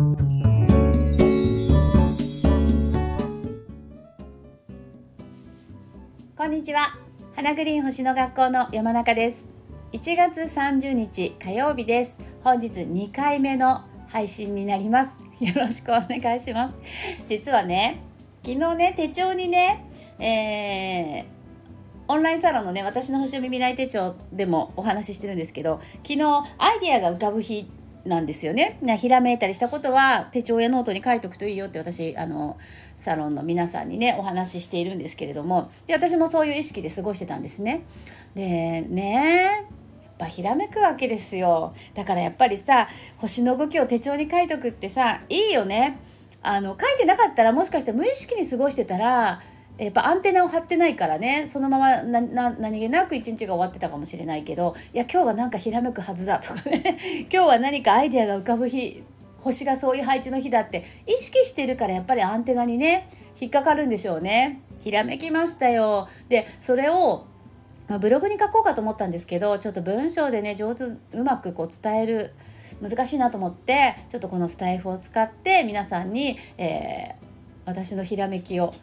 こんにちは。花グリーン星の学校の山中です。1月30日火曜日です。本日2回目の配信になります。よろしくお願いします。実はね昨日ね手帳にね、えーオンラインサロンのね私の星読み未来手帳でもお話ししてるんですけど昨日アイディアが浮かぶ日なんですよね。ひらめいたりしたことは手帳やノートに書いとくといいよって私あのサロンの皆さんにねお話ししているんですけれどもで私もそういう意識で過ごしてたんですね。でねやっぱひらめくわけですよだからやっぱりさ星の動きを手帳に書いとくってさいいよね。あの書いてなかったらもしかして無意識に過ごしてたらやっぱアンテナを張ってないからねそのまま何気なく一日が終わってたかもしれないけどいや今日はなんかひらめくはずだとかね 今日は何かアイデアが浮かぶ日星がそういう配置の日だって意識してるからやっぱりアンテナにね引っかかるんでしょうね。ひらめきましたよでそれをまブログに書こうかと思ったんですけどちょっと文章でね上手うまくこう伝える難しいなと思ってちょっとこのスタイフを使って皆さんに、えー私のひらめきを。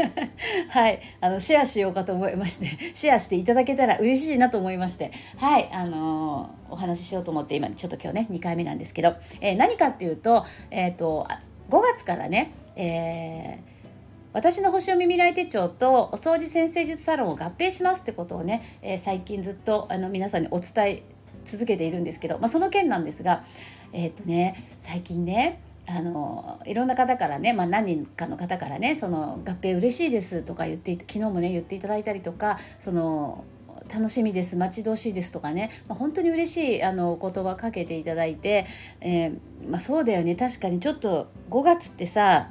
はい。あのシェアしようかと思いまして シェアしていただけたら嬉しいなと思いまして。はい。あのー、お話ししようと思って今ちょっと今日ね2回目なんですけど、えー、何かっていうと,、えーと、5月からね、えー私の星読み未来手帳とお掃除先生術サロンを合併しますってことをね、えー、最近ずっとあの皆さんにお伝え続けているんですけど、まあ、その件なんですがえっ、とね最近ねあのいろんな方からね、まあ、何人かの方からねその合併嬉しいですとか言って昨日もね言っていただいたりとかその楽しみです待ち遠しいですとかね、まあ、本当に嬉しいあの言葉かけていただいて、えー、まあ、そうだよね確かにちょっと5月ってさ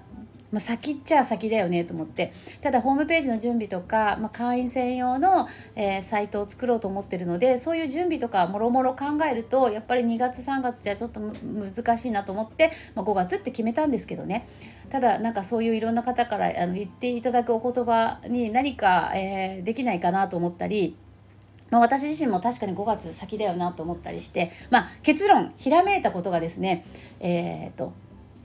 まあ、先っちゃ先だよねと思ってただホームページの準備とか、まあ、会員専用の、えー、サイトを作ろうと思ってるのでそういう準備とかもろもろ考えるとやっぱり2月3月じゃちょっと難しいなと思って、まあ、5月って決めたんですけどね。ただなんかそういういろんな方からあの言っていただくお言葉に何か、えー、できないかなと思ったりまあ、私自身も確かに5月先だよなと思ったりして、まあ、結論ひらめいたことがですねえっ、ー、と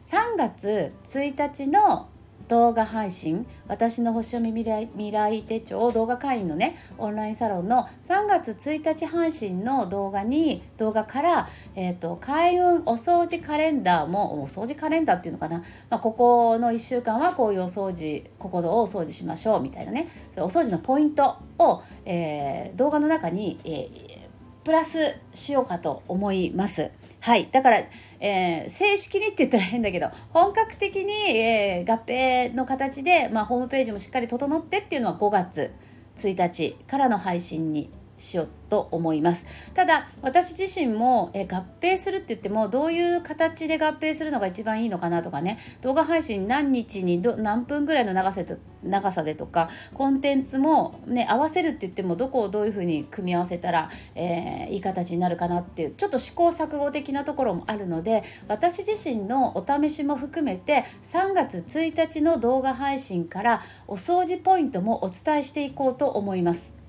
3月1日の動画配信私の星読み未来手帳動画会員のねオンラインサロンの3月1日配信の動画に動画から、えーと、開運お掃除カレンダーもお掃除カレンダーっていうのかな、まあ、ここの1週間はこういうお掃除ここをお掃除しましょうみたいなねお掃除のポイントを、えー、動画の中に、えー、プラスしようかと思います。はい。だから、えー、正式にって言ったら変だけど、本格的に、えー、合併の形で、まあ、ホームページもしっかり整ってっていうのは5月1日からの配信にしようと思いますただ私自身もえ合併するって言ってもどういう形で合併するのが一番いいのかなとかね動画配信何日にど何分ぐらいの長さで長さでとかコンテンツもね合わせるって言ってもどこをどういうふうに組み合わせたら、えー、いい形になるかなっていうちょっと試行錯誤的なところもあるので私自身のお試しも含めて3月1日の動画配信からお掃除ポイントもお伝えしていこうと思います。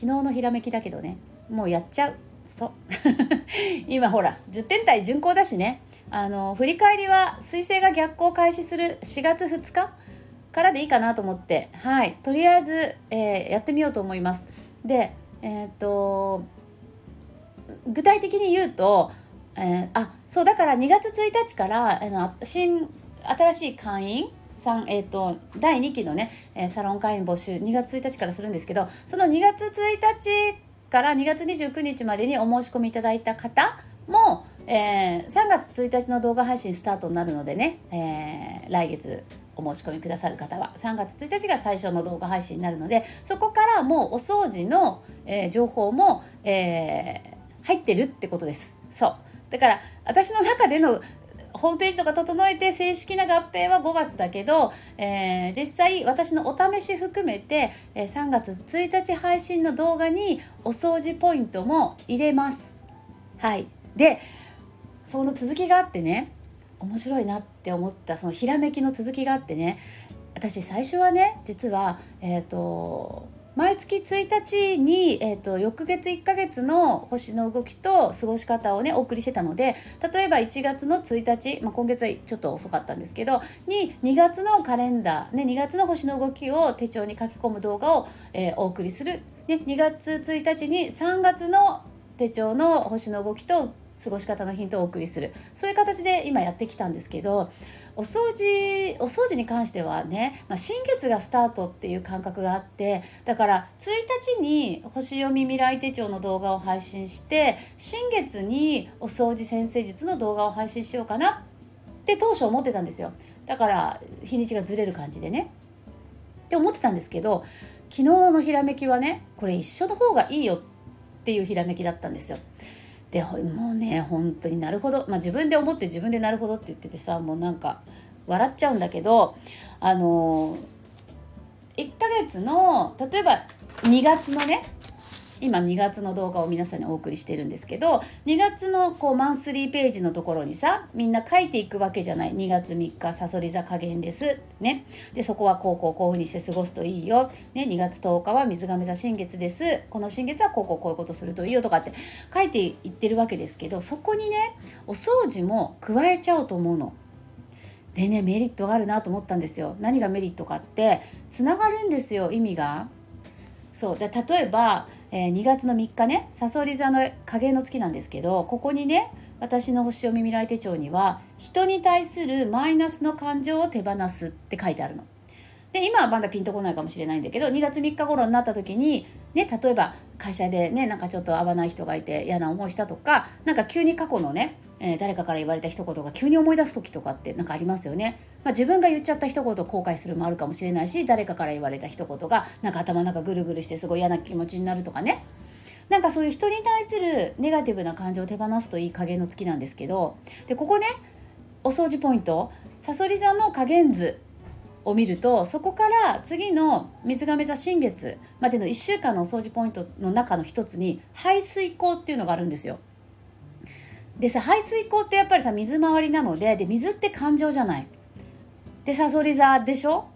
昨日のひらめきだけどね。もうやっちゃう。そう。今ほら10点台巡行だしね。あの振り返りは彗星が逆行開始する4月2日からでいいかなと思って。はい。とりあえず、えー、やってみようと思います。でえー、っと具体的に言うと、えー、あそうだから2月1日からあの新新しい会員3えーと、第2期のね、えサロン会員募集2月1日からするんですけどその2月1日から2月29日までにお申し込みいただいた方も、えー、3月1日の動画配信スタートになるのでね、えー、来月お申し込みくださる方は3月1日が最初の動画配信になるのでそこからもうお掃除の、えー、情報も、えー、入ってるってことです。そうだから私の中でのホームページとか整えて正式な合併は5月だけど、えー、実際私のお試し含めて、えー、3月1日配信の動画にお掃除ポイントも入れます。はい、でその続きがあってね面白いなって思ったそのひらめきの続きがあってね私最初はね実は、えーと、毎月1日に、えーと、翌月1ヶ月の星の動きと過ごし方をねお送りしてたので例えば1月の1日、まあ、今月はちょっと遅かったんですけどに2月のカレンダー、ね、2月の星の動きを手帳に書き込む動画を、えー、お送りする、ね、2月1日に3月の手帳の星の動きと過ごし方のヒントをお送りする。そういう形で今やってきたんですけどお掃除お掃除に関してはね、まあ、新月がスタートっていう感覚があってだから1日に星読み未来手帳の動画を配信して新月にお掃除先生術の動画を配信しようかなって当初思ってたんですよ。だから日にちがずれる感じでね。って思ってたんですけど昨日のひらめきはねこれ一緒の方がいいよっていうひらめきだったんですよ。でもうね本当になるほど、まあ、自分で思って自分でなるほどって言っててさもうなんか笑っちゃうんだけどあの1ヶ月の例えば2月のね今2月の動画を皆さんにお送りしてるんですけど2月のこうマンスリーページのところにさみんな書いていくわけじゃない2月3日さそり座加減ですねでそこはこうこうこういうふうにして過ごすといいよ、ね、2月10日は水亀座新月ですこの新月はこうこうこういうことするといいよとかって書いていってるわけですけどそこにねお掃除も加えちゃおうと思うの。でねメリットがあるなと思ったんですよ。何がメリットかってつながるんですよ意味が。そうで例えば、えー、2月の3日ねさそり座の影の月なんですけどここにね私の星読み未来手帳には人に対するマイナスの感情を手放すって書いてあるの。で今はまだピンとこないかもしれないんだけど2月3日頃になった時にね例えば会社でねなんかちょっと合わない人がいて嫌な思いしたとかなんか急に過去のねえー、誰かから言われた一言が急に思い出す時とかって何かありますよね。まあ、自分が言っちゃった一言後悔するもあるかもしれないし誰かから言われた一言がなんか頭の中ぐるぐるしてすごい嫌な気持ちになるとかねなんかそういう人に対するネガティブな感情を手放すといい加減の月なんですけどでここねお掃除ポイントさそり座の加減図を見るとそこから次の水亀座新月までの1週間のお掃除ポイントの中の一つに排水口っていうのがあるんですよ。でさ排水口ってやっぱりさ水回りなのでで水って感情じゃない。でさそり座でしょ？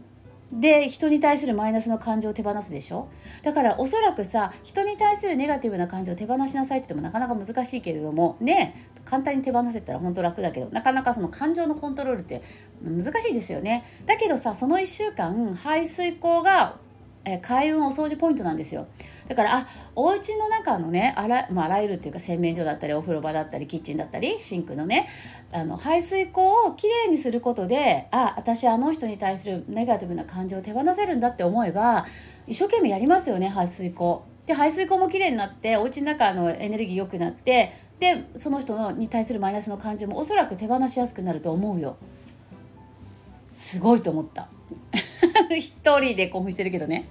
で人に対するマイナスの感情を手放すでしょ？だからおそらくさ人に対するネガティブな感情を手放しなさいって言ってもなかなか難しいけれどもね簡単に手放せたら本当楽だけどなかなかその感情のコントロールって難しいですよね。だけどさその1週間排水口がえ開運お掃除ポイントなんですよだからあお家の中のねあら,、まあ、あらゆるっていうか洗面所だったりお風呂場だったりキッチンだったりシンクのねあの排水口をきれいにすることであ私あの人に対するネガティブな感情を手放せるんだって思えば一生懸命やりますよね排水口。で排水口もきれいになってお家の中のエネルギー良くなってでその人のに対するマイナスの感情もおそらく手放しやすくなると思うよ。すごいと思った。一人で興奮してるけどね。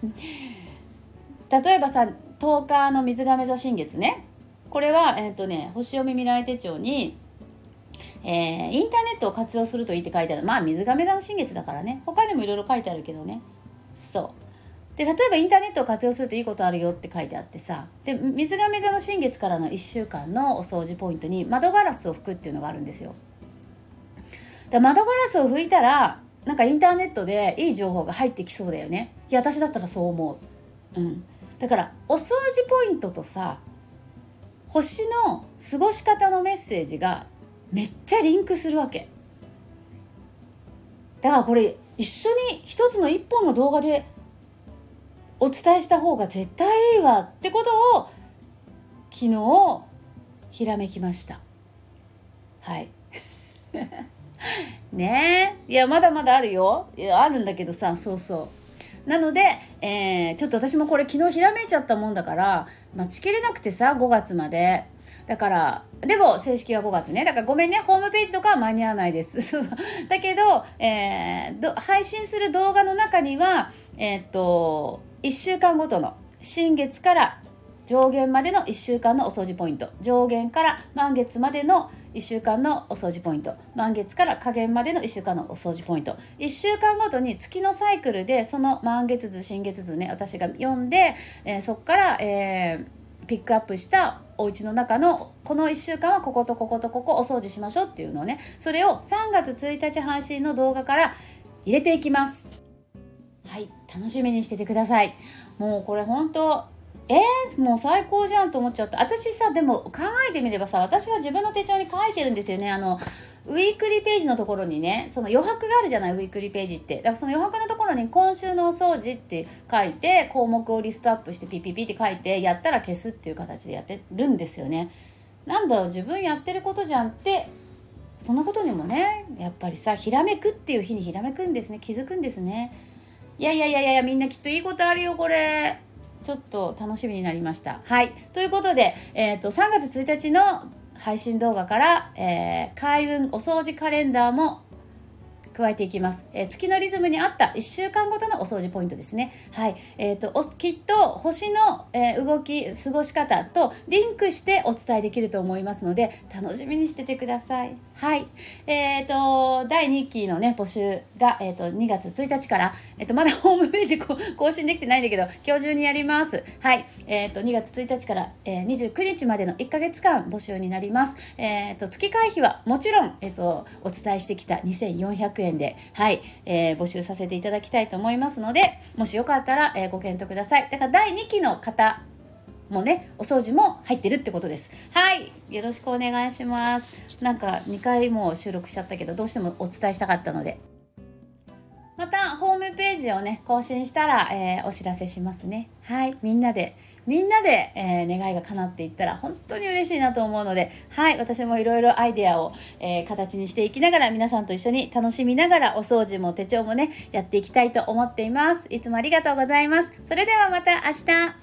例えばさ10日の水亀座新月ね。これは、えーとね、星読み未来手帳に、えー、インターネットを活用するといいって書いてある。まあ水亀座の新月だからね。他にもいろいろ書いてあるけどね。そう。で例えばインターネットを活用するといいことあるよって書いてあってさ。で水亀座の新月からの1週間のお掃除ポイントに窓ガラスを拭くっていうのがあるんですよ。で窓ガラスを拭いたらなんかインターネットでいい情報が入ってきそうだよね。いや私だったらそう思う、うん、だからお掃除ポイントとさ星の過ごし方のメッセージがめっちゃリンクするわけ。だからこれ一緒に一つの一本の動画でお伝えした方が絶対いいわってことを昨日ひらめきました。はい。ねえ。いやまだまだあるよ。あるんだけどさ。そうそう。なので、えー、ちょっと私もこれ昨日ひらめいちゃったもんだから待ちきれなくてさ5月まで。だからでも正式は5月ね。だからごめんね。ホームページとかは間に合わないです。だけど,、えー、配信する動画の中にはえー、っと1週間ごとの新月から上限までの1週間のお掃除ポイント。上限から満月までの1週間のお掃除ポイント。満月から下限までの1週間のお掃除ポイント。1週間ごとに月のサイクルでその満月図新月図ね私が読んで、えー、そこから、えー、ピックアップしたお家の中のこの1週間はこことこことここお掃除しましょうっていうのをねそれを3月1日配信の動画から入れていきます。はい楽しみにしててください。もうこれ本当えー、もう最高じゃんと思っちゃった。私さでも考えてみればさ私は自分の手帳に書いてるんですよね。あのウィークリーページのところにねその余白があるじゃないウィークリーページって。だからその余白のところに今週のお掃除って書いて項目をリストアップしてピピピって書いてやったら消すっていう形でやってるんですよね。なんだろう自分やってることじゃんってそんなことにもねやっぱりさひらめくっていう日にひらめくんですね。気づくんですね。いやいやいやいやみんなきっといいことあるよこれ。ちょっと楽しみになりました。はい。ということで、えーと、3月1日の配信動画から、えー、開運お掃除カレンダーも加えていきます、えー、月のリズムに合った1週間ごとのお掃除ポイントですね。はい。えーと、きっと星の、えー、動き過ごし方とリンクしてお伝えできると思いますので楽しみにしててください。はい。えーと第2期のね募集が、えーと、2月1日から、えーと、まだホームページ更新できてないんだけど今日中にやります。はい。えーと、2月1日から、えー、29日までの1か月間募集になります。えー、と月会費はもちろん、えー、とお伝えしてきた2400円。で、はい、えー、募集させていただきたいと思いますので、もしよかったら、えー、ご検討ください。だから第2期の方もね、お掃除も入ってるってことです。はい。よろしくお願いします。なんか2回も収録しちゃったけど、どうしてもお伝えしたかったので。また、ホームページをね、更新したら、えー、お知らせしますね。はい。みんなでみんなで、えー、願いが叶っていったら本当に嬉しいなと思うので、はい、私もいろいろアイデアを、えー、形にしていきながら皆さんと一緒に楽しみながらお掃除も手帳もね、やっていきたいと思っています。いつもありがとうございます。それではまた明日。